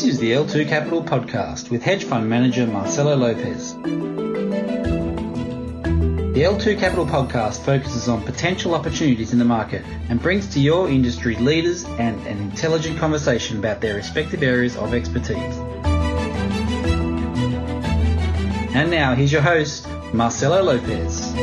This is the L2 Capital Podcast with hedge fund manager Marcelo Lopez. The L2 Capital Podcast focuses on potential opportunities in the market and brings to your industry leaders and an intelligent conversation about their respective areas of expertise. And now, here's your host, Marcelo Lopez.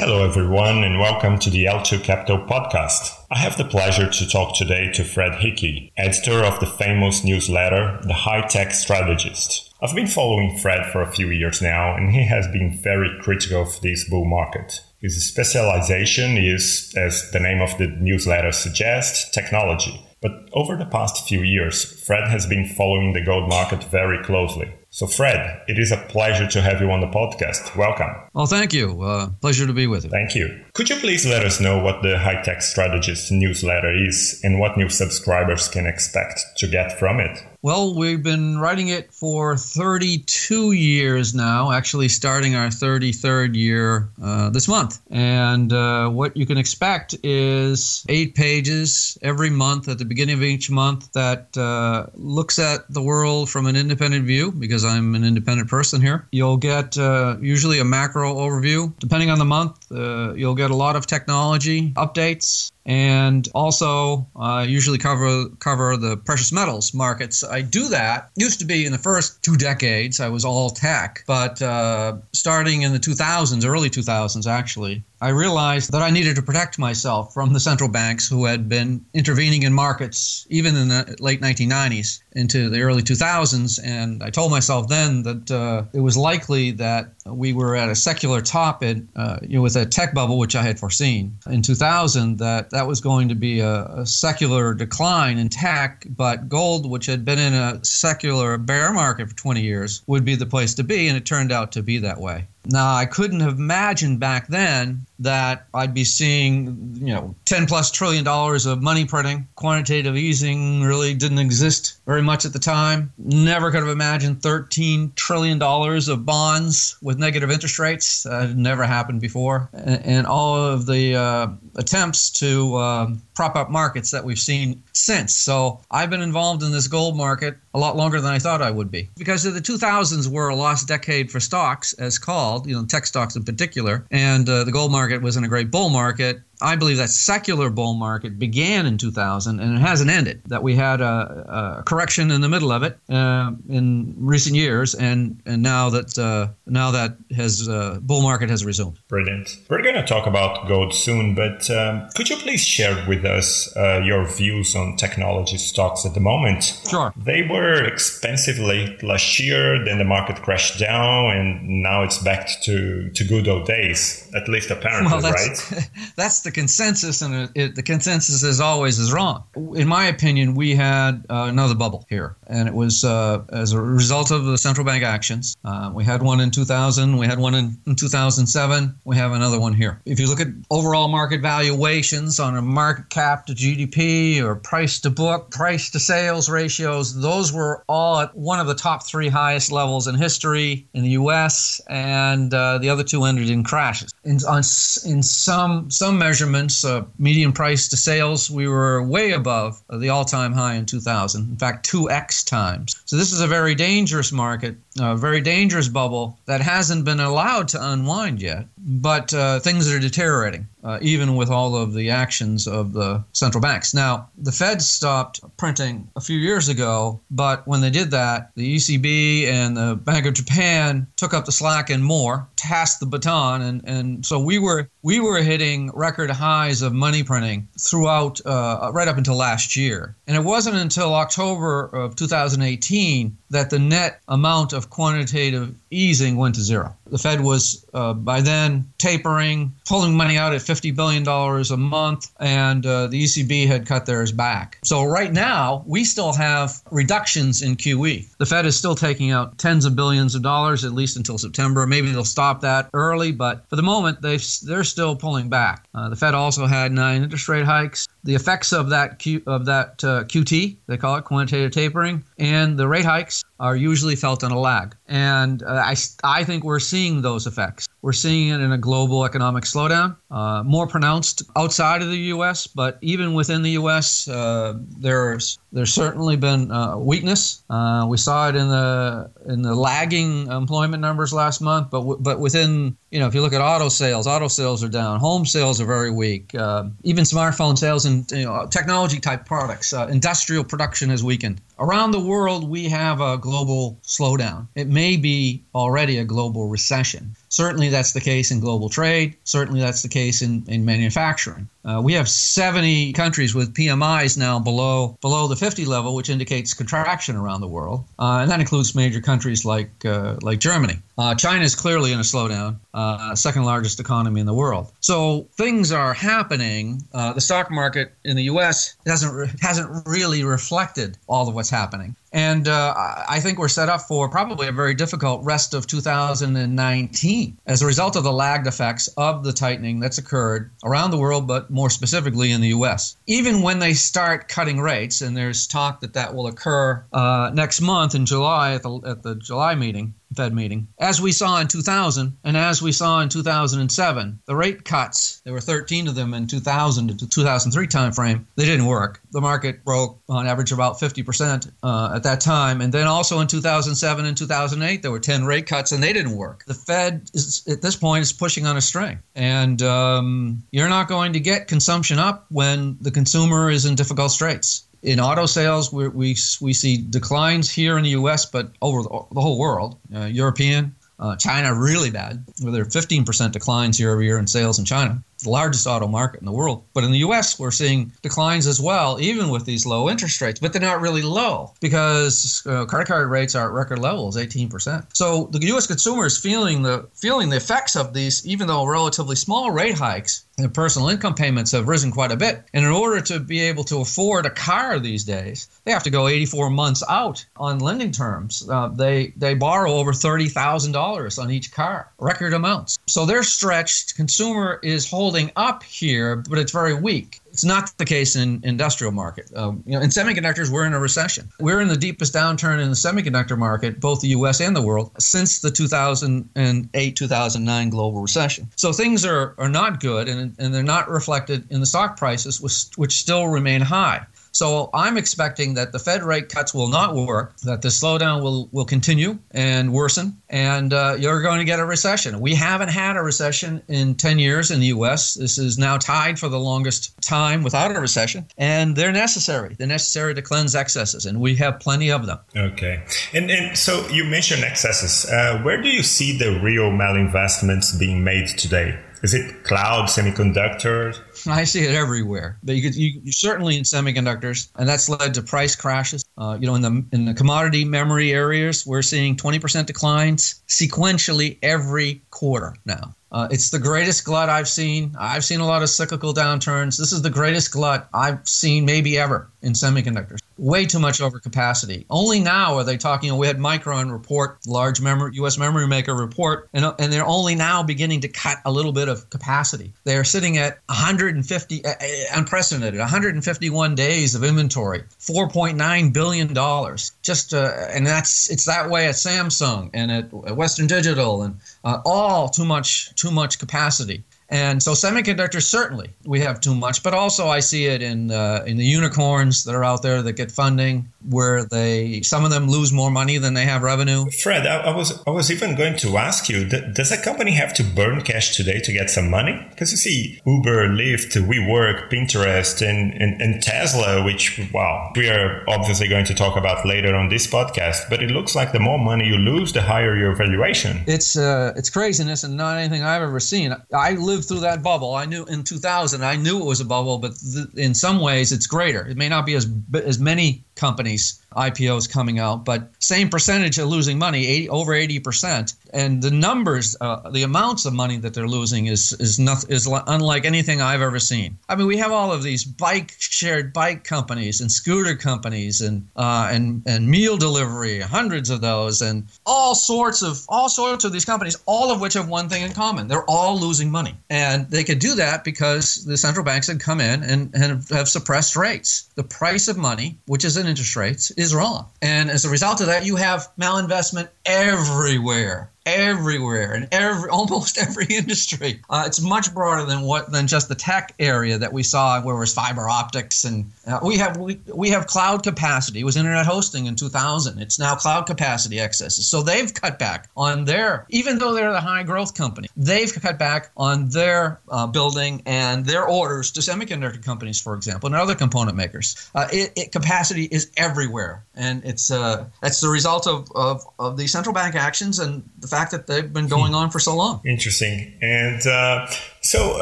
Hello, everyone, and welcome to the L2 Capital Podcast. I have the pleasure to talk today to Fred Hickey, editor of the famous newsletter, The High Tech Strategist. I've been following Fred for a few years now, and he has been very critical of this bull market. His specialization is, as the name of the newsletter suggests, technology. But over the past few years, Fred has been following the gold market very closely. So, Fred, it is a pleasure to have you on the podcast. Welcome. Well, thank you. Uh, pleasure to be with you. Thank you. Could you please let us know what the High Tech Strategist newsletter is and what new subscribers can expect to get from it? Well, we've been writing it for 32 years now, actually starting our 33rd year uh, this month. And uh, what you can expect is eight pages every month at the beginning of each month that uh, looks at the world from an independent view, because I'm an independent person here. You'll get uh, usually a macro overview. Depending on the month, uh, you'll get a lot of technology updates and also uh, usually cover cover the precious metals markets. I do that. Used to be in the first two decades, I was all tech, but uh, starting in the 2000s, early 2000s actually, I realized that I needed to protect myself from the central banks who had been intervening in markets even in the late 1990s into the early 2000s. And I told myself then that uh, it was likely that we were at a secular top in, uh, you know, with a tech bubble, which I had foreseen in 2000, that that was going to be a, a secular decline in tech, but gold, which had been in a secular bear market for 20 years, would be the place to be. And it turned out to be that way. Now, I couldn't have imagined back then that I'd be seeing, you know, 10 plus trillion dollars of money printing. Quantitative easing really didn't exist very much at the time. Never could have imagined 13 trillion dollars of bonds with negative interest rates. That had never happened before. And, and all of the uh, attempts to uh, prop up markets that we've seen since. So I've been involved in this gold market a lot longer than I thought I would be. Because the 2000s were a lost decade for stocks, as called, you know, tech stocks in particular. And uh, the gold market was in a great bull market. I believe that secular bull market began in 2000 and it hasn't ended. That we had a, a correction in the middle of it uh, in recent years, and and now that uh, now that has uh, bull market has resumed. Brilliant. We're going to talk about gold soon, but um, could you please share with us uh, your views on technology stocks at the moment? Sure. They were expensive late last year, then the market crashed down, and now it's back to to good old days. At least apparently, well, that's, right? that's the consensus, and it, the consensus as always is wrong. In my opinion, we had uh, another bubble here, and it was uh, as a result of the central bank actions. Uh, we had one in 2000, we had one in, in 2007, we have another one here. If you look at overall market valuations on a market cap to GDP or price to book, price to sales ratios, those were all at one of the top three highest levels in history in the U.S., and uh, the other two ended in crashes. In, on, in some some measurements, uh, median price to sales, we were way above the all time high in 2000. In fact, 2x times. So this is a very dangerous market, a very dangerous bubble that hasn't been allowed to unwind yet, but uh, things are deteriorating uh, even with all of the actions of the central banks. Now, the Fed stopped printing a few years ago, but when they did that, the ECB and the Bank of Japan took up the slack and more, passed the baton, and, and so we were we were hitting record highs of money printing throughout uh, right up until last year, and it wasn't until October of 2018 that the net amount of quantitative easing went to zero. The Fed was uh, by then tapering, pulling money out at $50 billion a month, and uh, the ECB had cut theirs back. So, right now, we still have reductions in QE. The Fed is still taking out tens of billions of dollars, at least until September. Maybe they'll stop that early, but for the moment, they they're still pulling back. Uh, the Fed also had nine interest rate hikes. The effects of that Q, of that uh, QT, they call it quantitative tapering, and the rate hikes are usually felt on a lag. And uh, I, I think we're seeing those effects. We're seeing it in a global economic slowdown, uh, more pronounced outside of the U.S., but even within the U.S., uh, there's there's certainly been uh, weakness. Uh, we saw it in the in the lagging employment numbers last month, but w- but within you know if you look at auto sales, auto sales are down, home sales are very weak, uh, even smartphone sales and you know, technology type products, industrial production has weakened. Around the world, we have a global slowdown. It may be already a global recession. Certainly, that's the case in global trade. Certainly, that's the case in, in manufacturing. Uh, we have 70 countries with PMIs now below below the 50 level, which indicates contraction around the world, uh, and that includes major countries like uh, like Germany. Uh, China is clearly in a slowdown, uh, second largest economy in the world. So things are happening. Uh, the stock market in the U.S. hasn't hasn't really reflected all of what's happening. And I think we're set up for probably a very difficult rest of 2019 as a result of the lagged effects of the tightening that's occurred around the world, but more specifically in the U.S. Even when they start cutting rates, and there's talk that that will occur uh, next month in July at the, at the July meeting, Fed meeting. As we saw in 2000 and as we saw in 2007, the rate cuts, there were 13 of them in 2000 to 2003 timeframe, they didn't work. The market broke on average about 50% uh, at that time. And then also in 2007 and 2008, there were 10 rate cuts and they didn't work. The Fed is, at this point is pushing on a string. And um, you're not going to get consumption up when the consumer is in difficult straits in auto sales, we, we, we see declines here in the U.S., but over the, the whole world, uh, European, uh, China really bad, where there are 15% declines year over year in sales in China the largest auto market in the world. But in the US, we're seeing declines as well, even with these low interest rates. But they're not really low because uh, credit card rates are at record levels, 18%. So the US consumer is feeling the feeling the effects of these, even though relatively small rate hikes. And personal income payments have risen quite a bit. And in order to be able to afford a car these days, they have to go 84 months out on lending terms. Uh, they they borrow over $30,000 on each car, record amounts. So they're stretched. Consumer is holding holding up here, but it's very weak. It's not the case in industrial market. Um, you know, in semiconductors, we're in a recession. We're in the deepest downturn in the semiconductor market, both the U.S. and the world, since the 2008-2009 global recession. So things are, are not good, and, and they're not reflected in the stock prices, which, which still remain high. So I'm expecting that the Fed rate cuts will not work, that the slowdown will, will continue and worsen, and uh, you're going to get a recession. We haven't had a recession in 10 years in the U.S. This is now tied for the longest time without a recession, and they're necessary. They're necessary to cleanse excesses, and we have plenty of them. Okay. And, and so you mentioned excesses. Uh, where do you see the real malinvestments being made today? Is it cloud, semiconductors? I see it everywhere. But you, could, you, certainly in semiconductors, and that's led to price crashes. Uh, you know, in the in the commodity memory areas, we're seeing 20% declines sequentially every quarter now. Uh, it's the greatest glut I've seen. I've seen a lot of cyclical downturns. This is the greatest glut I've seen maybe ever in semiconductors. Way too much overcapacity. Only now are they talking. You know, we had Micron report, large memory, U.S. memory maker report, and, and they're only now beginning to cut a little bit of capacity. They're sitting at 150, uh, uh, unprecedented, 151 days of inventory, 4.9 billion dollars. Just uh, and that's it's that way at Samsung and at Western Digital and uh, all too much too much capacity. And so semiconductors certainly we have too much, but also I see it in uh, in the unicorns that are out there that get funding where they some of them lose more money than they have revenue. Fred, I, I was I was even going to ask you, does a company have to burn cash today to get some money? Because you see Uber, Lyft, WeWork, Pinterest, and, and, and Tesla, which wow, we are obviously going to talk about later on this podcast. But it looks like the more money you lose, the higher your valuation. It's uh, it's craziness and not anything I've ever seen. I live lived through that bubble. I knew in 2000, I knew it was a bubble, but th- in some ways it's greater. It may not be as as many companies IPOs coming out, but same percentage of losing money, 80, over 80%. And the numbers, uh, the amounts of money that they're losing is is not, is unlike anything I've ever seen. I mean, we have all of these bike shared bike companies and scooter companies and uh, and and meal delivery, hundreds of those, and all sorts of all sorts of these companies, all of which have one thing in common: they're all losing money, and they could do that because the central banks had come in and, and have suppressed rates. The price of money, which is an interest rates, is wrong. And as a result of that, you have malinvestment everywhere everywhere in every almost every industry. Uh, it's much broader than what than just the tech area that we saw where it was fiber optics and uh, we have we, we have cloud capacity. It was internet hosting in 2000. It's now cloud capacity excesses. So they've cut back on their even though they're the high growth company, they've cut back on their uh, building and their orders to semiconductor companies, for example, and other component makers. Uh, it, it, capacity is everywhere, and it's uh, that's the result of, of, of the central bank actions and the fact that they've been going on for so long. Interesting. And uh, so,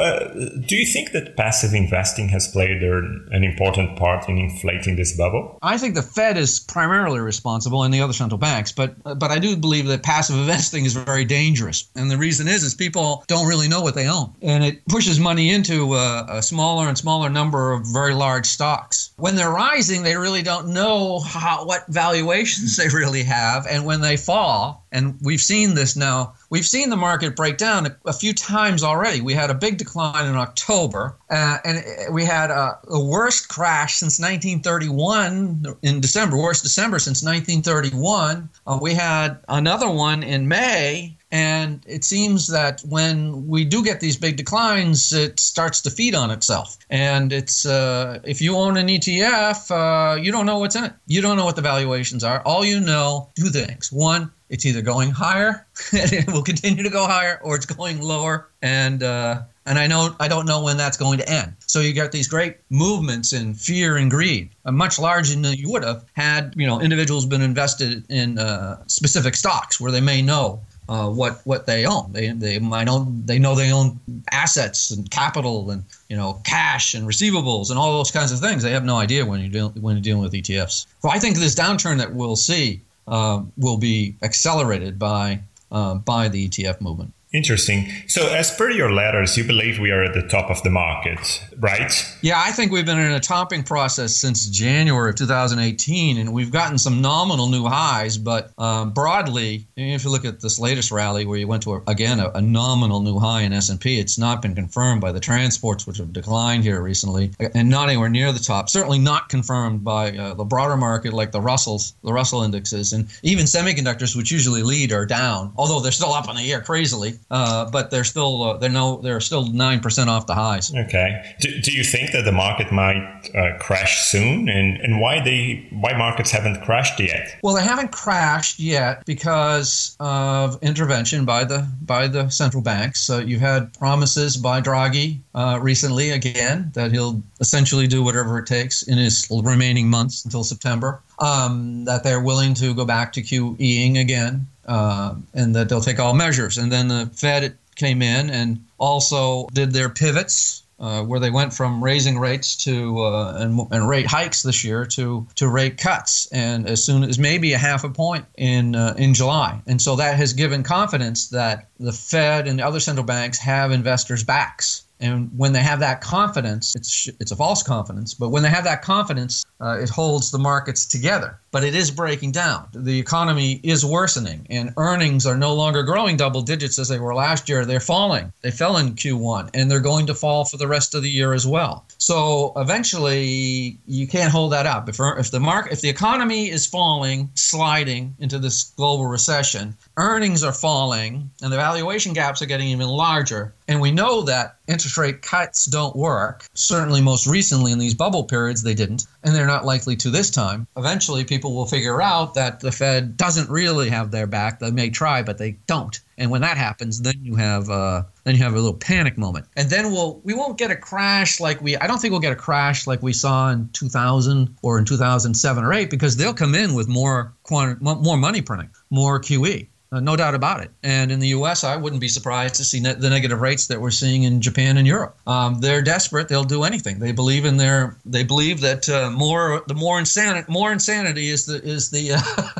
uh, do you think that passive investing has played an important part in inflating this bubble? I think the Fed is primarily responsible, and the other central banks. But but I do believe that passive investing is very dangerous, and the reason is is people don't really know what they own, and it pushes money into a, a smaller and smaller number of very large stocks. When they're rising, they really don't know how what valuations they really have, and when they fall, and we've seen this now we've seen the market break down a, a, few times already. We had a big decline in October, uh, and we had a, a, worst crash since 1931 in December, worst December since 1931. Uh, we had another one in May. And it seems that when we do get these big declines, it starts to feed on itself. And it's uh, if you own an ETF, uh, you don't know what's in it. You don't know what the valuations are. All you know, two things. One, it's either going higher and it will continue to go higher or it's going lower and uh, and I know I don't know when that's going to end. So you get these great movements in fear and greed, uh, much larger than you would have had you know individuals been invested in uh, specific stocks where they may know uh, what what they own. They they might own they know they own assets and capital and you know cash and receivables and all those kinds of things. They have no idea when you're dealing when you're dealing with ETFs. So I think this downturn that we'll see uh, will be accelerated by uh, by the ETF movement. Interesting. So, as per your letters, you believe we are at the top of the market, right? Yeah, I think we've been in a topping process since January of 2018, and we've gotten some nominal new highs. But um, broadly, if you look at this latest rally, where you went to a, again a, a, nominal new high in S&P, it's not been confirmed by the transports, which have declined here recently, and not anywhere near the top. Certainly not confirmed by uh, the broader market, like the Russells, the Russell indexes, and even semiconductors, which usually lead, are down, although they're still up on the year crazily uh, but they're still uh, they're no they're still nine percent off the highs. Okay. Do, do you think that the market might uh, crash soon, and and why they why markets haven't crashed yet? Well, they haven't crashed yet because of intervention by the by the central banks. So you had promises by Draghi uh, recently again that he'll essentially do whatever it takes in his remaining months until September. Um, that they're willing to go back to QEing again uh, and that they'll take all measures. And then the Fed came in and also did their pivots. Uh, where they went from raising rates to uh, and, and, rate hikes this year to to rate cuts, and as soon as maybe a half a point in uh, in July, and so that has given confidence that the Fed and the other central banks have investors' backs. And when they have that confidence, it's it's a false confidence, but when they have that confidence, uh, it holds the markets together. But it is breaking down. The economy is worsening, and earnings are no longer growing double digits as they were last year. They're falling. They fell in Q1, and they're going to fall for the rest of the year as well. So eventually, you can't hold that up. If, if the market, if the economy is falling, sliding into this global recession, earnings are falling, and the valuation gaps are getting even larger, and we know that interest rate cuts don't work. Certainly, most recently in these bubble periods, they didn't, and they're not likely to this time. Eventually, people will figure out that the Fed doesn't really have their back. They may try, but they don't. And when that happens, then you have uh, then you have a little panic moment, and then we'll we won't get a crash like we I don't think we'll get a crash like we saw in 2000 or in 2007 or eight because they'll come in with more quanti- more money printing, more QE. Uh, no doubt about it. And in the U.S., I wouldn't be surprised to see ne- the negative rates that we're seeing in Japan and Europe. Um, they're desperate; they'll do anything. They believe in their. They believe that uh, more the more insanity more insanity is the is the uh,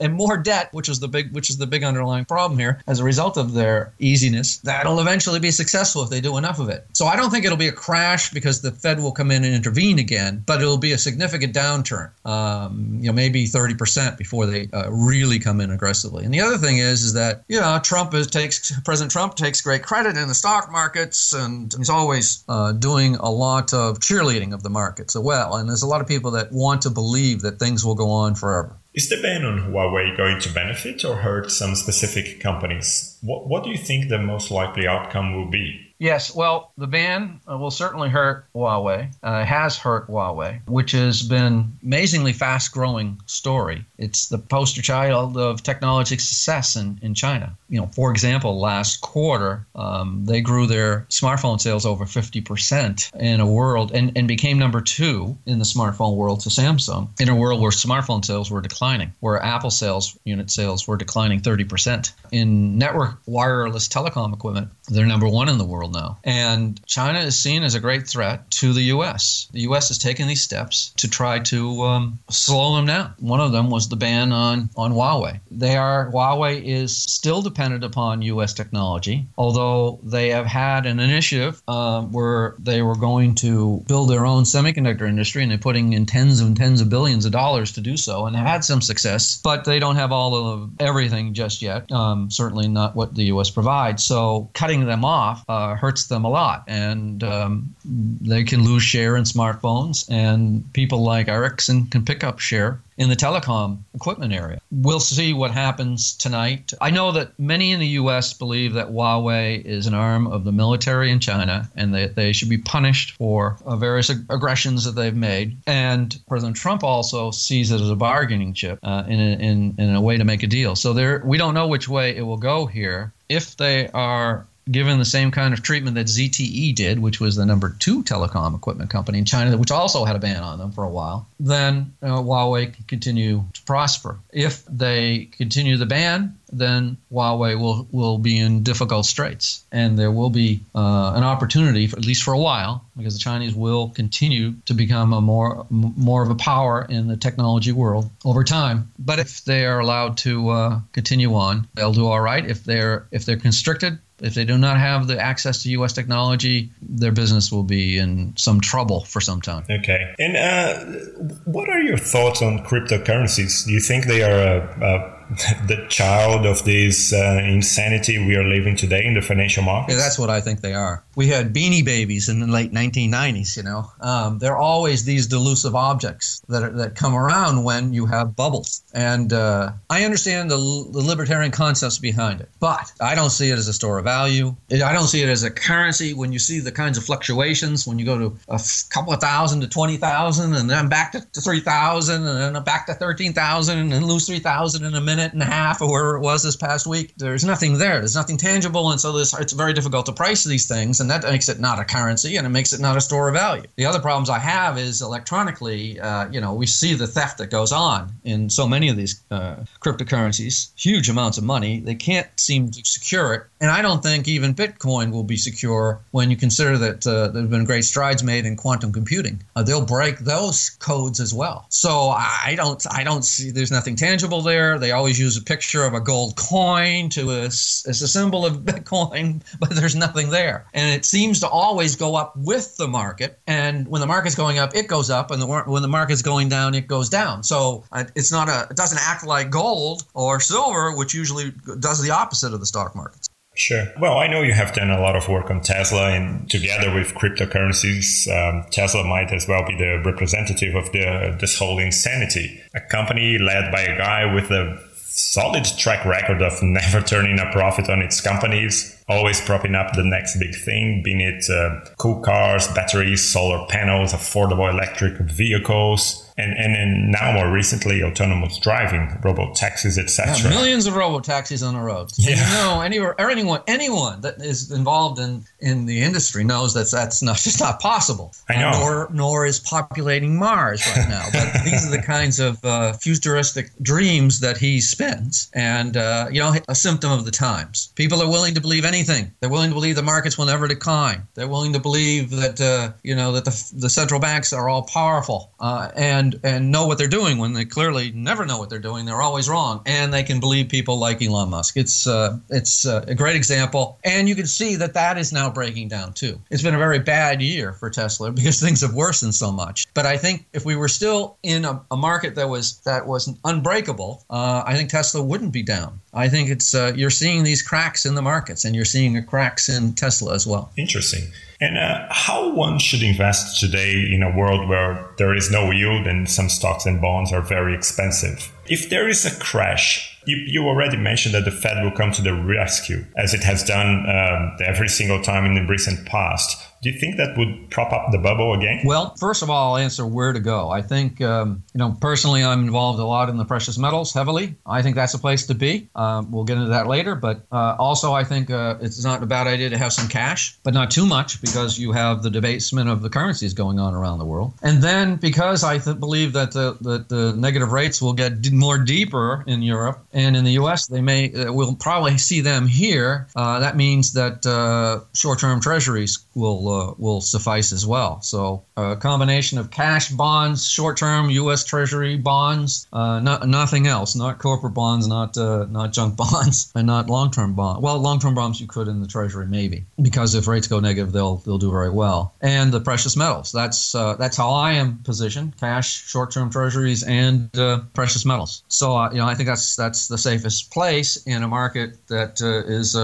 and more debt, which is the big which is the big underlying problem here. As a result of their easiness, that'll eventually be successful if they do enough of it. So I don't think it'll be a crash because the Fed will come in and intervene again, but it'll be a significant downturn. Um, you know, maybe 30% before they uh, really come in aggressively. And the other thing is, is that you know Trump is, takes President Trump takes great credit in the stock markets, and he's always uh, doing a lot of cheerleading of the markets as well. And there's a lot of people that want to believe that things will go on forever. Is the ban on Huawei going to benefit or hurt some specific companies? What, what do you think the most likely outcome will be? Yes, well, the ban uh, will certainly hurt Huawei. Uh, has hurt Huawei, which has been amazingly fast-growing story. It's the poster child of technology success in, in China. You know, for example, last quarter um, they grew their smartphone sales over 50% in a world and, and became number two in the smartphone world to Samsung in a world where smartphone sales were declining, where Apple sales unit sales were declining 30%. In network wireless telecom equipment, they're number one in the world now. And China is seen as a great threat to the U.S. The U.S. has taken these steps to try to um, slow them down. One of them was the ban on, on Huawei. They are Huawei is still dependent upon U.S. technology, although they have had an initiative uh, where they were going to build their own semiconductor industry, and they're putting in tens and tens of billions of dollars to do so, and had some success. But they don't have all of everything just yet. Um, certainly not what the U.S. provides. So cutting them off uh, hurts them a lot, and um, they can lose share in smartphones, and people like Ericsson can pick up share in the telecom equipment area. We'll see what happens tonight. I know that many in the U.S. believe that Huawei is an arm of the military in China and that they should be punished for uh, various ag- aggressions that they've made. And President Trump also sees it as a bargaining chip uh, in, a, in, in a way to make a deal. So there, we don't know which way it will go here. If they are given the same kind of treatment that ZTE did, which was the number two telecom equipment company in China, which also had a ban on them for a while, then uh, Huawei can continue to prosper. If they continue the ban, then Huawei will, will be in difficult straits. And there will be uh, an opportunity, for, at least for a while, because the Chinese will continue to become a more, more of a power in the technology world over time. But if they are allowed to uh, continue on, they'll do all right. If they're, if they're constricted, if they do not have the access to U.S. technology, their business will be in some trouble for some time. Okay. And uh, what are your thoughts on cryptocurrencies? Do you think they are a, a the child of this uh, insanity we are living today in the financial markets? Yeah, that's what I think they are. We had beanie babies in the late 1990s. You know, um, they're always these delusive objects that are, that come around when you have bubbles. And uh, I understand the, the libertarian concepts behind it, but I don't see it as a store of value. I don't see it as a currency. When you see the kinds of fluctuations, when you go to a couple of thousand to twenty thousand, and then back to, to three thousand, and then back to thirteen thousand, and then lose three thousand in a minute minute and a half or wherever it was this past week, there's nothing there. There's nothing tangible. And so this, it's very difficult to price these things. And that makes it not a currency and it makes it not a store of value. The other problems I have is electronically, uh, you know, we see the theft that goes on in so many of these uh, cryptocurrencies, huge amounts of money. They can't seem to secure it. And I don't think even Bitcoin will be secure when you consider that uh, there have been great strides made in quantum computing. Uh, they'll break those codes as well. So I don't, I don't see. There's nothing tangible there. They always use a picture of a gold coin to as a symbol of Bitcoin, but there's nothing there. And it seems to always go up with the market. And when the market's going up, it goes up, and the, when the market's going down, it goes down. So uh, it's not a, it doesn't act like gold or silver, which usually does the opposite of the stock markets. Sure. Well, I know you have done a lot of work on Tesla, and together with cryptocurrencies, um, Tesla might as well be the representative of the this whole insanity. A company led by a guy with a solid track record of never turning a profit on its companies, always propping up the next big thing, be it uh, cool cars, batteries, solar panels, affordable electric vehicles and and then now more recently autonomous driving, robot taxis, etc. Yeah, millions of robot taxis on the roads. Yeah. you know, anywhere or anyone anyone that is involved in in the industry knows that that's not just not possible. I know. Uh, nor nor is populating Mars right now. but these are the kinds of uh, futuristic dreams that he spins, and uh, you know, a symptom of the times. People are willing to believe anything. They're willing to believe the markets will never decline. They're willing to believe that uh, you know that the, the central banks are all powerful uh, and and know what they're doing when they clearly never know what they're doing. They're always wrong, and they can believe people like Elon Musk. It's uh, it's uh, a great example, and you can see that that is now breaking down too. It's been a very bad year for Tesla because things have worsened so much. But I think if we were still in a, a market that was that was unbreakable, uh, I think Tesla wouldn't be down. I think it's uh, you're seeing these cracks in the markets, and you're seeing cracks in Tesla as well. Interesting. And uh, how one should invest today in a world where there is no yield and some stocks and bonds are very expensive? If there is a crash, you, you already mentioned that the Fed will come to the rescue, as it has done um, every single time in the recent past. Do you think that would prop up the bubble again? Well, first of all, I'll answer where to go. I think, um, you know, personally, I'm involved a lot in the precious metals heavily. I think that's a place to be. Um, we'll get into that later. But uh, also, I think uh, it's not a bad idea to have some cash, but not too much because you have the debasement of the currencies going on around the world. And then because I th- believe that the, that the negative rates will get d- more deeper in Europe and in the U.S., they may, uh, we'll probably see them here. Uh, that means that uh, short term treasuries will uh, will suffice as well. So a combination of cash bonds, short-term U.S. Treasury bonds, uh, not, nothing else, not corporate bonds, not uh, not junk bonds, and not long-term bonds. Well, long-term bonds you could in the Treasury maybe because if rates go negative, they'll they'll do very well. And the precious metals. That's uh, that's how I am positioned: cash, short-term Treasuries, and uh, precious metals. So uh, you know I think that's that's the safest place in a market that is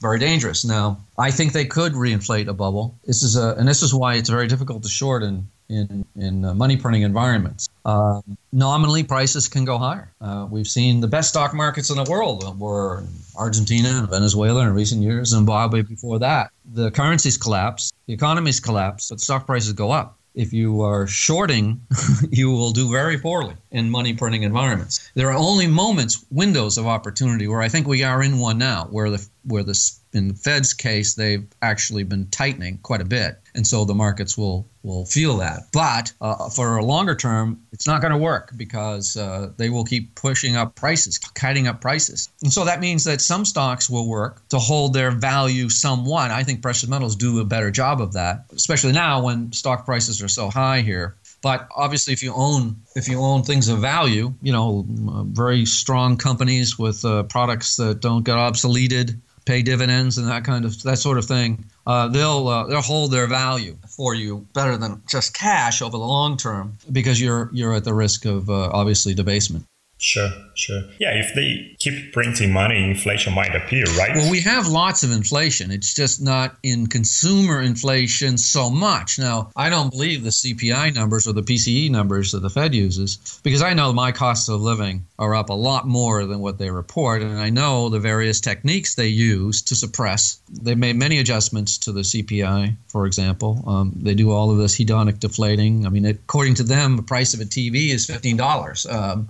very dangerous. Now I think they could reinflate a bubble. This is a, and this is why it's very difficult to short in in, in uh, money printing environments. Uh, nominally, prices can go higher. Uh, we've seen the best stock markets in the world were Argentina and Venezuela in recent years, Zimbabwe before that. The currencies collapse, the economies collapse, but stock prices go up if you are shorting, you will do very poorly in money printing environments. There are only moments, windows of opportunity where I think we are in one now, where the where the in the Fed's case, they've actually been tightening quite a bit, and so the markets will will feel that. But uh, for a longer term, it's not going to work because uh, they will keep pushing up prices, kiting up prices, and so that means that some stocks will work to hold their value somewhat. I think precious metals do a better job of that, especially now when stock prices are so high here. But obviously, if you own if you own things of value, you know, very strong companies with uh, products that don't get obsoleted, pay dividends and that kind of that sort of thing, uh, they'll uh, they'll hold their value for you better than just cash over the long term because you're you're at the risk of uh, obviously debasement. Sure, sure. Yeah, if they keep printing money, inflation might appear, right? Well, we have lots of inflation. It's just not in consumer inflation so much. Now, I don't believe the CPI numbers or the PCE numbers that the Fed uses because I know my costs of living are up a lot more than what they report. And I know the various techniques they use to suppress. They've made many adjustments to the CPI, for example. Um, they do all of this hedonic deflating. I mean, according to them, the price of a TV is $15. Um,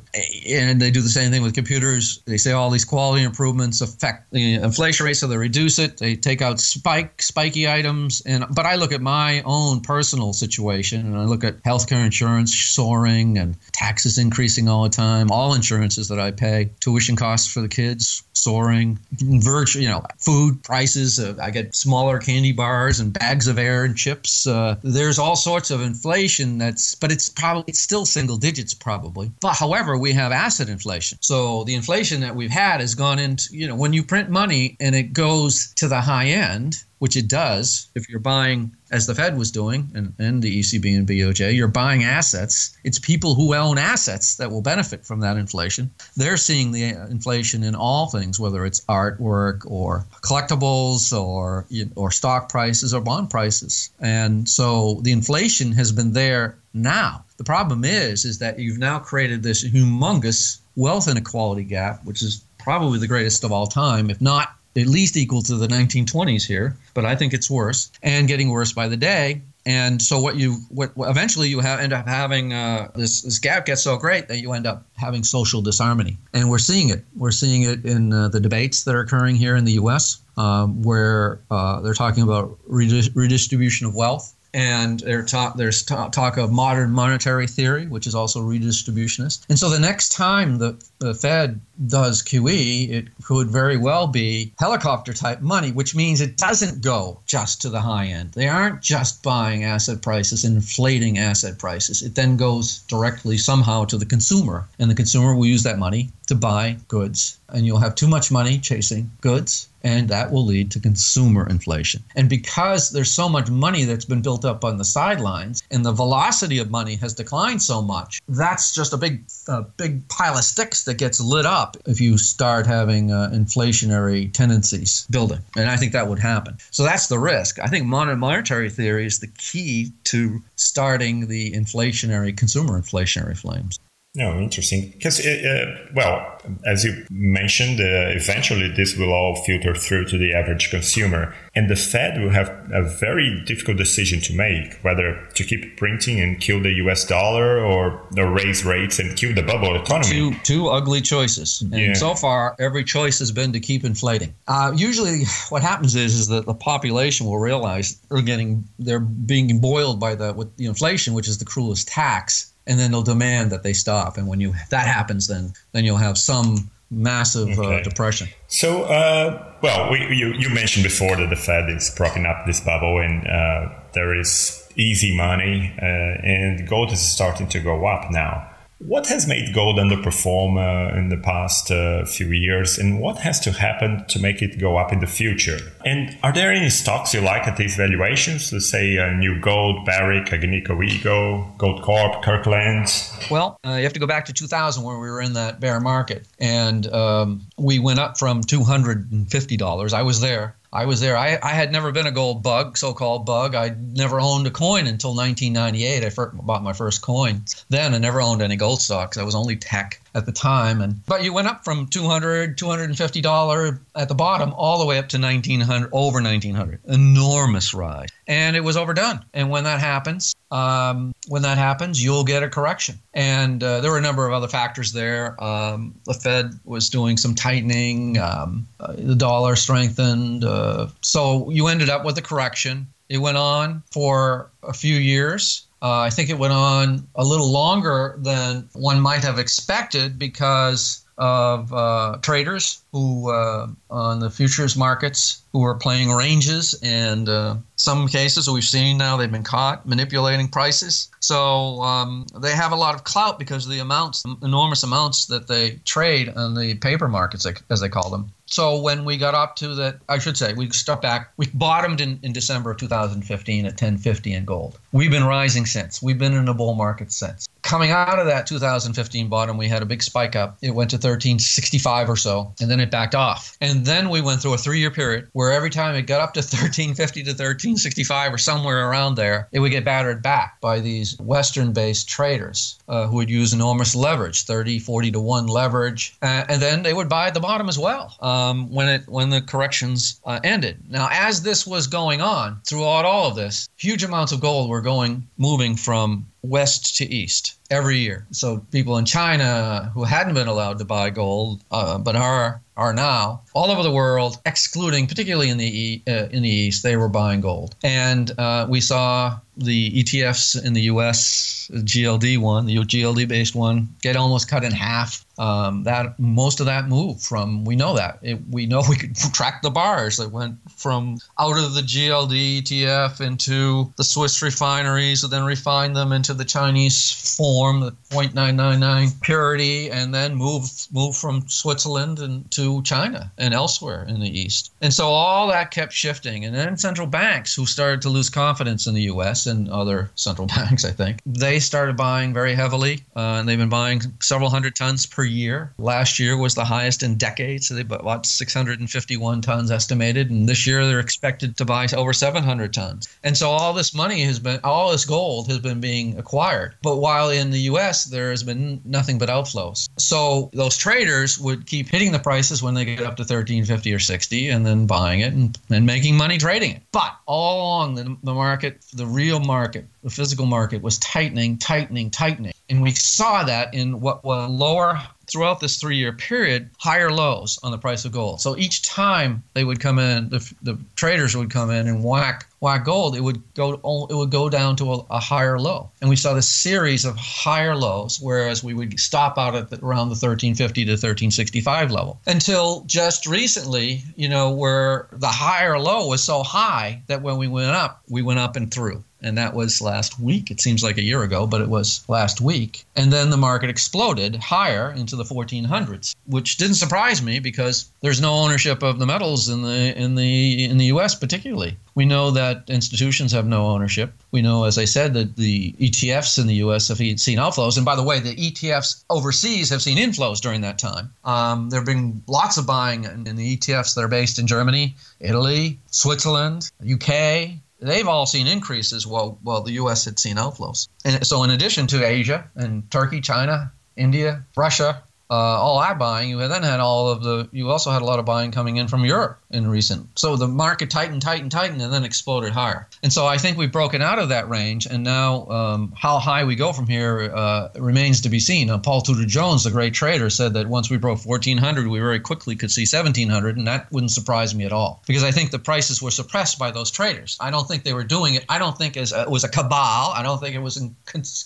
and they do the same thing with computers. They say all these quality improvements affect the inflation rate, so they reduce it. They take out spike spiky items, and but I look at my own personal situation, and I look at healthcare insurance soaring and taxes increasing all the time, all insurances that I pay, tuition costs for the kids soaring, virtual, you know, food prices. Uh, I get smaller candy bars and bags of air and chips. Uh, there's all sorts of inflation that's, but it's probably it's still single digits probably. But however, we have asset inflation. So the inflation that we've had has gone into, you know, when you print money and it goes to the high end, which it does if you're buying, as the Fed was doing, and, and the ECB and BOJ, you're buying assets. It's people who own assets that will benefit from that inflation. They're seeing the uh, inflation in all things, whether it's artwork or collectibles or or stock prices or bond prices. And so the inflation has been there now. The problem is, is that you've now created this humongous wealth inequality gap, which is probably the greatest of all time, if not at least equal to the 1920s here, but I think it's worse and getting worse by the day. And so what you what eventually you have end up having uh, this this gap gets so great that you end up having social disharmony, and we're seeing it. We're seeing it in uh, the debates that are occurring here in the U.S., um, where uh, they're talking about redis- redistribution of wealth and talk, there's talk of modern monetary theory, which is also redistributionist. And so the next time the, the Fed does QE, it could very well be helicopter type money, which means it doesn't go just to the high end. They aren't just buying asset prices inflating asset prices. It then goes directly somehow to the consumer, and the consumer will use that money to buy goods, and you'll have too much money chasing goods, and that will lead to consumer inflation. And because there's so much money that's been built up on the sidelines, and the velocity of money has declined so much, that's just a big, uh, big pile of sticks that gets lit up if you start having uh, inflationary tendencies building. And I think that would happen. So that's the risk. I think modern monetary theory is the key to starting the inflationary, consumer inflationary flames. No, interesting. Because, uh, uh, well, as you mentioned, uh, eventually this will all filter through to the average consumer. And the Fed will have a very difficult decision to make whether to keep printing and kill the US dollar or, or raise rates and kill the bubble economy. Two, two ugly choices. And yeah. so far, every choice has been to keep inflating. Uh, usually, what happens is, is that the population will realize they're getting, they're being boiled by the, with the inflation, which is the cruelest tax and then they'll demand that they stop. And when you that happens, then then you'll have some massive uh, okay. uh, depression. So, uh, well, we, you you mentioned before that the Fed is propping up this bubble, and uh, there is easy money, uh, and gold is starting to go up now. What has made gold underperform uh, in the past uh, few years, and what has to happen to make it go up in the future? And are there any stocks you like at these valuations? Let's say uh, New Gold, Barrick, Agnico Eagle, Goldcorp, Kirkland. Well, uh, you have to go back to 2000 when we were in that bear market, and um, we went up from $250. I was there I was there. I, I had never been a gold bug, so-called bug. I never owned a coin until 1998. I bought my first coin. Then I never owned any gold stocks. I was only tech at the time. And but you went up from 200 250 dollar at the bottom all the way up to 1900 over 1900 enormous rise. And it was overdone. And when that happens um, when that happens you'll get a correction. And uh, there were a number of other factors there. Um, the fed was doing some tightening. Um, uh, the dollar strengthened. Uh, so you ended up with a correction. It went on for a few years uh, I think it went on a little longer than one might have expected because of uh, traders who uh, on the futures markets who are playing ranges and uh, some cases we've seen now they've been caught manipulating prices so um, they have a lot of clout because of the amounts enormous amounts that they trade on the paper markets as they call them so when we got up to that, I should say, we stepped back. We bottomed in, in December of 2015 at 1050 in gold. We've been rising since. We've been in a bull market since. Coming out of that 2015 bottom, we had a big spike up. It went to 1365 or so, and then it backed off. And then we went through a three-year period where every time it got up to 1350 to 1365 or somewhere around there, it would get battered back by these Western-based traders uh, who would use enormous leverage, 30, 40 to one leverage, uh, and then they would buy at the bottom as well. Um, when it when the corrections uh, ended. Now, as this was going on throughout all of this, huge amounts of gold were going moving from west to east every year. So people in China who hadn't been allowed to buy gold uh, but are are now all over the world, excluding particularly in the uh, in the east, they were buying gold. And uh, we saw the ETFs in the U.S. GLD one, the GLD based one, get almost cut in half. Um, that most of that move from we know that it, we know we could track the bars that went from out of the GLD ETF into the Swiss refineries, and then refined them into the Chinese form, the 0.999 purity, and then move move from Switzerland and to China and elsewhere in the East. And so all that kept shifting. And then central banks, who started to lose confidence in the U.S. and other central banks, I think, they started buying very heavily, uh, and they've been buying several hundred tons per year. Last year was the highest in decades. So they bought 651 tons estimated, and this year they're expected to buy over 700 tons. And so all this money has been, all this gold has been being acquired. But while in the U.S. there has been nothing but outflows, so those traders would keep hitting the prices when they get up to 1350 or 60, and then buying it and, and making money trading it. But all along the, the market, the real market, the physical market was tightening, tightening, tightening. And we saw that in what was lower throughout this three year period, higher lows on the price of gold. So each time they would come in, the, the traders would come in and whack whack gold, it would go it would go down to a, a, higher low, and we saw this series of higher lows. Whereas we would stop out at the, around the 1350 to 1365 level until just recently, you know, where the higher low was so high that when we went up, we went up and through and that was last week. It seems like a year ago, but it was last week. And then the market exploded higher into the 1400s, which didn't surprise me because there's no ownership of the metals in the in the in the U.S. particularly. We know that institutions have no ownership. We know, as I said, that the ETFs in the U.S. have seen outflows. And by the way, the ETFs overseas have seen inflows during that time. Um, there have been lots of buying in, in the ETFs that are based in Germany, Italy, Switzerland, UK, they've all seen increases while, while the U.S. had seen outflows. And so, in addition to Asia and Turkey, China, India, Russia, uh, all that buying, you then had all of the, you also had a lot of buying coming in from Europe in recent. So the market tightened, tightened, tightened, and then exploded higher. And so I think we've broken out of that range, and now um, how high we go from here uh, remains to be seen. Uh, Paul Tudor Jones, the great trader, said that once we broke 1400, we very quickly could see 1700, and that wouldn't surprise me at all because I think the prices were suppressed by those traders. I don't think they were doing it. I don't think as a, it was a cabal. I don't think it was in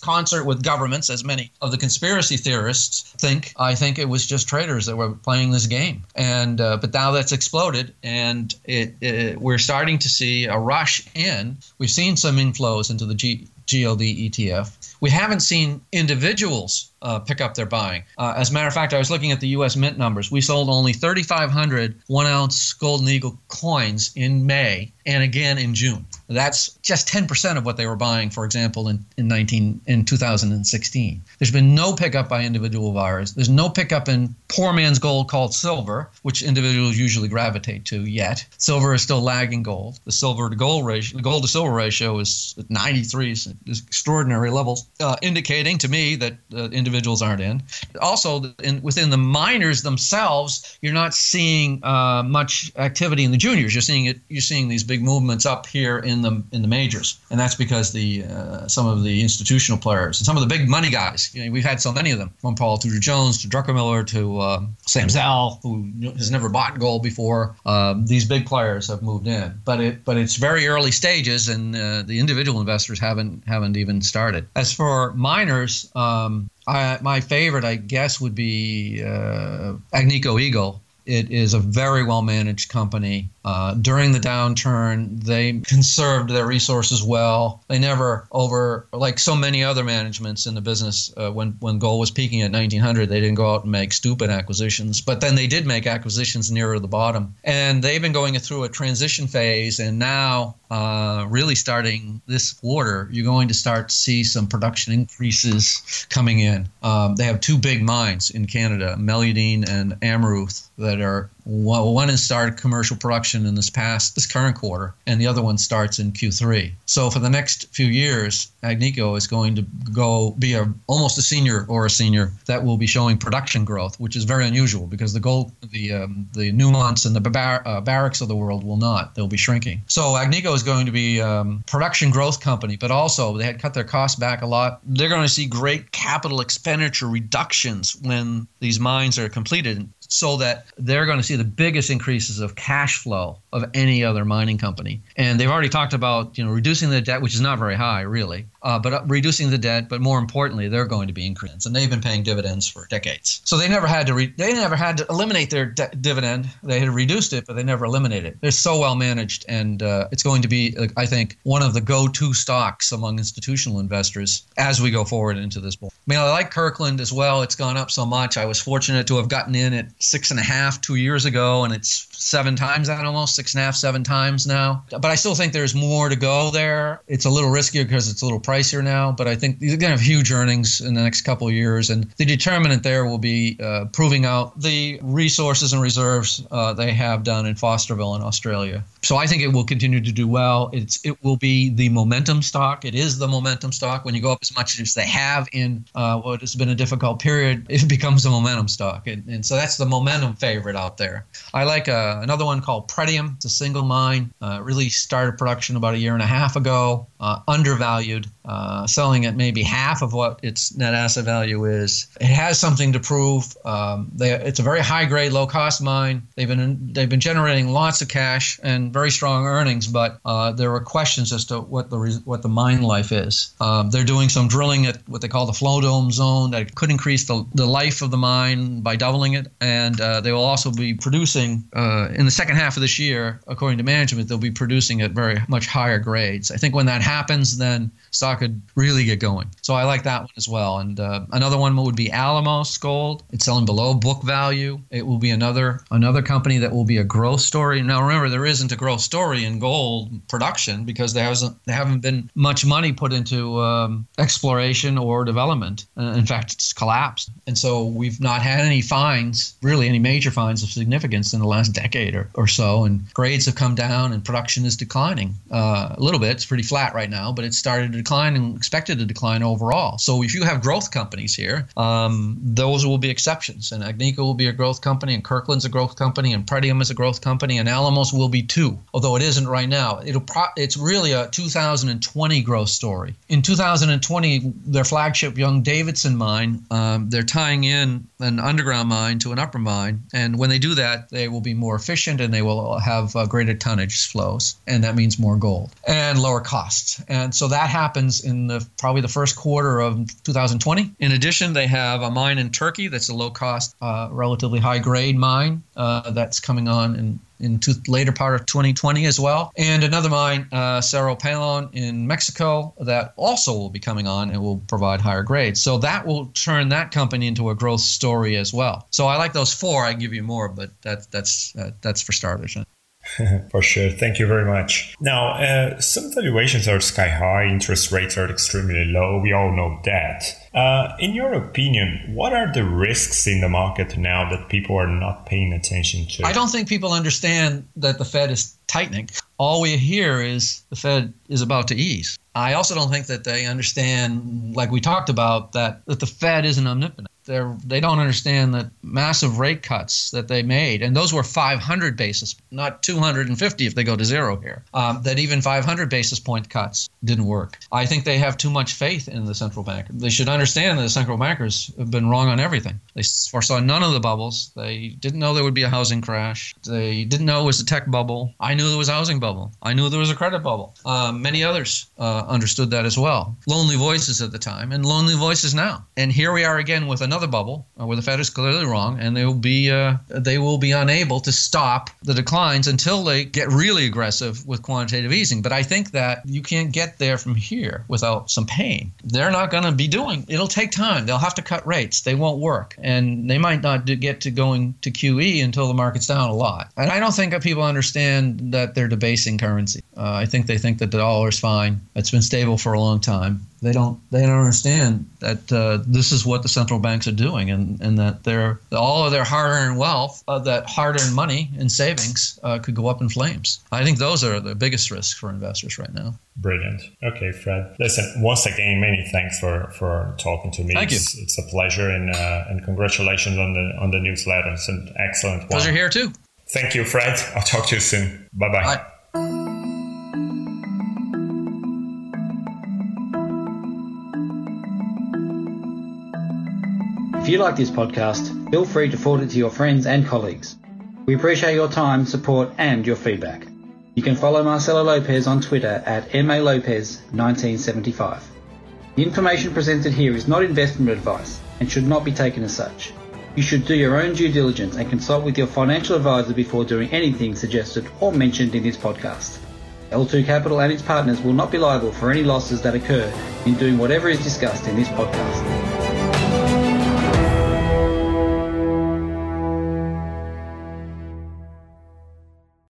concert with governments, as many of the conspiracy theorists think. I I think it was just traders that were playing this game. And uh, but now that's exploded, and it, it, we're starting to see a rush in. We've seen some inflows into the G, GLD ETF. We haven't seen individuals uh, pick up their buying. Uh, as a matter of fact, I was looking at the U.S. Mint numbers. We sold only 3,500 one ounce Golden Eagle coins in May and again in June. That's just 10% of what they were buying, for example, in, in 19 in 2016. There's been no pickup by individual buyers. There's no pickup in poor man's gold called silver, which individuals usually gravitate to yet. Silver is still lagging gold. The silver to gold ratio, the gold to silver ratio is at 93, is extraordinary levels, uh, indicating to me that uh, individuals aren't in. Also, in, within the miners themselves, you're not seeing uh, much activity in the juniors. You're seeing it. You're seeing these big movements up here in the in the majors, and that's because the uh, some of the institutional players and some of the big money guys. You know, we've had so many of them, from Paul Tudor Jones to Druckenmiller to uh, Sam Zell, who has never bought gold before. Um, these big players have moved in, but it but it's very early stages, and uh, the individual investors haven't haven't even started. As for miners, um, I, my favorite, I guess, would be uh, Agnico Eagle. It is a very well managed company. Uh, during the downturn, they conserved their resources well. They never over, like so many other managements in the business, uh, when, when gold was peaking at 1900, they didn't go out and make stupid acquisitions. But then they did make acquisitions nearer the bottom. And they've been going through a transition phase. And now, uh, really starting this quarter, you're going to start to see some production increases coming in. Um, they have two big mines in Canada, Meliadine and Amaruq, that are one has started commercial production in this past this current quarter, and the other one starts in Q3. So for the next few years, Agnico is going to go be a almost a senior or a senior that will be showing production growth, which is very unusual because the gold, the um, the Newmonts and the bar, uh, Barricks of the world will not; they'll be shrinking. So Agnico is going to be um, production growth company, but also they had cut their costs back a lot. They're going to see great capital expenditure reductions when these mines are completed so that they're going to see the biggest increases of cash flow of any other mining company. And they've already talked about you know reducing the debt, which is not very high really, uh, but uh, reducing the debt. But more importantly, they're going to be increasing, and they've been paying dividends for decades. So they never had to re- they never had to eliminate their de- dividend. They had reduced it, but they never eliminated it. They're so well managed, and uh, it's going to be I think one of the go-to stocks among institutional investors as we go forward into this bull. I mean, I like Kirkland as well. It's gone up so much. I was fortunate to have gotten in at six and a half two years ago, and it's seven times that almost six and a half, seven times now. But I still think there's more to go there. It's a little riskier because it's a little pricier now, but I think they're going to have huge earnings in the next couple of years, and the determinant there will be uh, proving out the resources and reserves uh, they have done in Fosterville in Australia. So I think it will continue to do well. It's it will be the momentum stock. It is the momentum stock. When you go up as much as they have in uh, what has been a difficult period, it becomes a momentum stock, and, and so that's the momentum favorite out there. I like uh, another one called Pretium. It's a single mine. Uh, really started production about a year and a half ago. Uh, undervalued, uh, selling at maybe half of what its net asset value is. It has something to prove. Um, they, it's a very high grade, low cost mine. They've been they've been generating lots of cash and very strong earnings, but uh, there are questions as to what the what the mine life is. Um, they're doing some drilling at what they call the flow dome zone that could increase the, the life of the mine by doubling it, and uh, they will also be producing uh, in the second half of this year, according to management, they'll be producing at very much higher grades. I think when that happens, then stock could really get going. So I like that one as well. And uh, another one would be Alamos Gold. It's selling below book value. It will be another another company that will be a growth story. Now remember, there isn't a growth story in gold production because there hasn't there haven't been much money put into um, exploration or development. Uh, in fact, it's collapsed. And so we've not had any finds, really any major finds of significance in the last decade or, or so. And grades have come down and production is declining uh, a little bit. It's pretty flat right now, but it started to decline and expected to decline overall. So if you have growth companies here, um, those will be exceptions. And Agnico will be a growth company, and Kirkland's a growth company, and Pretium is a growth company, and Alamos will be too. Although it isn't right now, it'll pro- it's really a 2020 growth story. In 2020, their flagship Young Davidson mine, um, they're tying in an underground mine to an upper mine, and when they do that, they will be more efficient and they will have uh, greater tonnage flows, and that means more gold and lower costs. And so that happens in the probably the first quarter of 2020. In addition, they have a mine in Turkey that's a low cost, uh, relatively high grade mine uh, that's coming on in in later part of 2020 as well. And another mine, uh, Cerro Pelon in Mexico, that also will be coming on and will provide higher grades. So that will turn that company into a growth story as well. So I like those four. I can give you more, but that, that's uh, that's for starters. For sure. Thank you very much. Now, uh, some valuations are sky high, interest rates are extremely low. We all know that. Uh, in your opinion, what are the risks in the market now that people are not paying attention to? I don't think people understand that the Fed is tightening. All we hear is the Fed is about to ease. I also don't think that they understand, like we talked about, that, that the Fed isn't omnipotent they're they don't understand the massive rate cuts that they made, and those were 500 basis, not 250 if they go to zero here. Um, that even 500 basis point cuts didn't work. I think they have too much faith in the central bank. They should understand that the central bankers have been wrong on everything. They foresaw none of the bubbles. They didn't know there would be a housing crash. They didn't know it was a tech bubble. I knew there was a housing bubble. I knew there was a credit bubble. Uh, many others uh, understood that as well. Lonely voices at the time, and lonely voices now. And here we are again with another another bubble uh, where the Fed is clearly wrong, and they will be uh, they will be unable to stop the declines until they get really aggressive with quantitative easing. But I think that you can't get there from here without some pain. They're not going to be doing. It'll take time. They'll have to cut rates. They won't work, and they might not get to going to QE until the market's down a lot. And I don't think that people understand that they're debasing currency. Uh, I think they think that the dollar is fine. It's been stable for a long time they don't they don't understand that uh, this is what the central banks are doing and, and that their all of their hard-earned wealth uh, that hard-earned money and savings uh, could go up in flames. I think those are the biggest risks for investors right now. Brilliant. Okay fred. Listen once again many thanks for for talking to me. Thank it's, you. it's a pleasure and uh, and congratulations on the on the newsletter. It's an excellent one. pleasure here too. Thank you fred. I'll talk to you soon. Bye-bye. bye If you like this podcast, feel free to forward it to your friends and colleagues. We appreciate your time, support, and your feedback. You can follow Marcelo Lopez on Twitter at MALopez1975. The information presented here is not investment advice and should not be taken as such. You should do your own due diligence and consult with your financial advisor before doing anything suggested or mentioned in this podcast. L2 Capital and its partners will not be liable for any losses that occur in doing whatever is discussed in this podcast.